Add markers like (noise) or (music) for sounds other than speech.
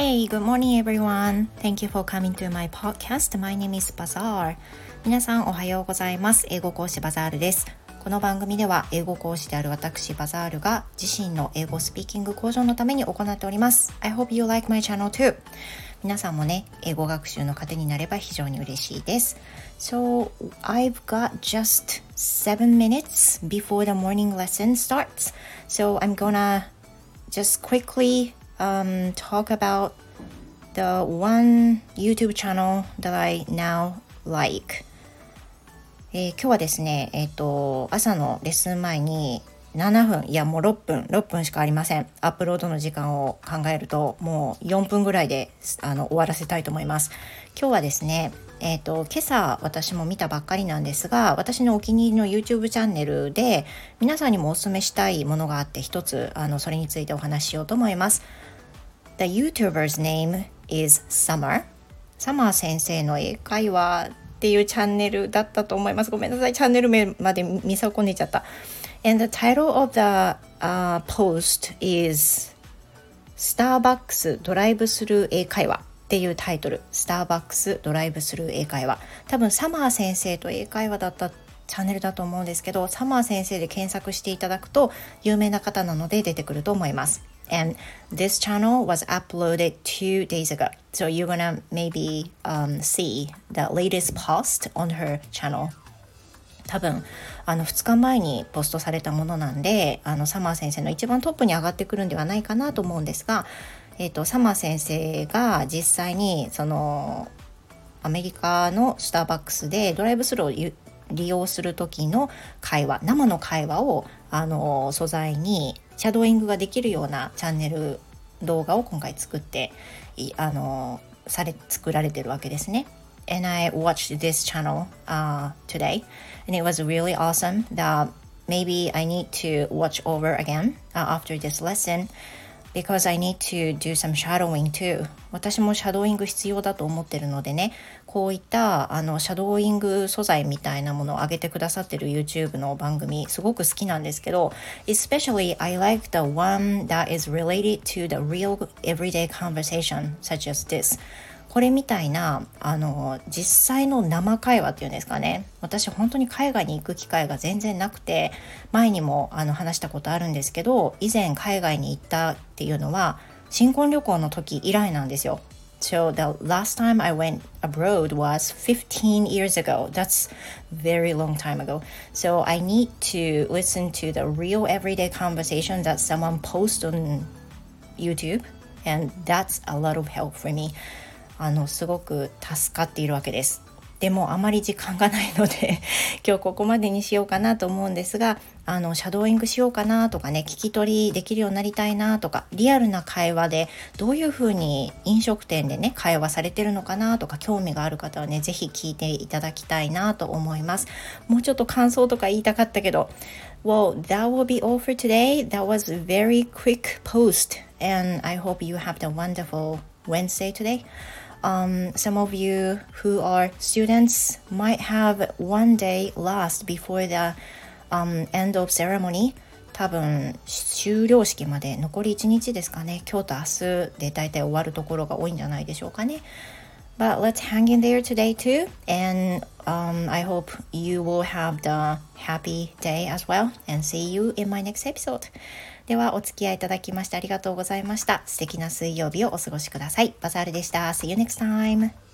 Hey, good morning everyone. Thank you for coming to my podcast. My name is Bazaar. 皆さんおはようございます。英語講師バザールです。この番組では英語講師である私バザールが自身の英語スピーキング向上のために行っております。I hope you like my channel too. 皆さんもね、英語学習の糧になれば非常に嬉しいです。So, I've got just seven minutes before the morning lesson starts. So, I'm gonna just quickly um, talk about the one YouTube channel that I now like. えー、今日はですね、え、ー、と、朝のレッスン前に7分、いやもう6分、6分しかありません。アップロードの時間を考えると、もう4分ぐらいであの終わらせたいと思います。今日はですね、え、ー、と、今朝私も見たばっかりなんですが、私のお気に入りの YouTube チャンネルで、皆さんにもお勧めしたいものがあって、一つ、あの、それについてお話ししようと思います。The YouTuber's name is Summer. サマー先生の英会話っていうチャンネルだったと思います。ごめんなさい。チャンネル名まで見損ねちゃった。And the title of the、uh, post is スターバックスドライブスルー英会話っていうタイトル。スターバックスドライブスルー英会話。多分サマー先生と英会話だったチャンネルだと思うんですけど、サマー先生で検索していただくと有名な方なので出てくると思います。And this channel was uploaded two days ago. So you're gonna maybe um, see the latest post on her channel 多分あの2日前にポストされたものなんであのサマー先生の一番トップに上がってくるんではないかなと思うんですが、えーと、サマー先生が実際にそのアメリカのスターバックスでドライブスルーを利用する時の会話生の会話をあの素材にシャドーイングができるようなチャンネル動画を今回作ってあのされ作られてるわけですね。and I watched this channel uh, today, and it was really awesome. That maybe I need to watch over again uh, after this lesson because I need to do some shadowing too 私もシャドーイング必要だと思ってるのでねこういったあのシャドーイング素材みたいなものを上げてくださってる YouTube の番組すごく好きなんですけど especially I like the one that is related to the real everyday conversation such as this これみたいなあの実際の生会話っていうんですかね私本当に海外に行く機会が全然なくて前にもあの話したことあるんですけど以前海外に行ったっていうのは新婚旅行の時以来なんですよ。So the last time I went abroad was 15 years ago. That's very long time ago. So I need to listen to the real everyday conversation that someone posts on YouTube and that's a lot of help for me. あのすごく助かっているわけです。でもあまり時間がないので (laughs) 今日ここまでにしようかなと思うんですがあのシャドーイングしようかなとかね聞き取りできるようになりたいなとかリアルな会話でどういうふうに飲食店でね会話されてるのかなとか興味がある方はね是非聞いていただきたいなと思いますもうちょっと感想とか言いたかったけど Well, that will be all for today. That was a very quick post and I hope you have the wonderful Wednesday today. Um, some of you who are students might have one day last before the um, end of ceremony 多分終了式まで残り1日ですかね今日と明日で大体終わるところが多いんじゃないでしょうかね But let's hang in there today too and um, I hope you will have the happy day as well and see you in my next episode ではお付き合いいただきましてありがとうございました。素敵な水曜日をお過ごしください。バザールでした。See you next time!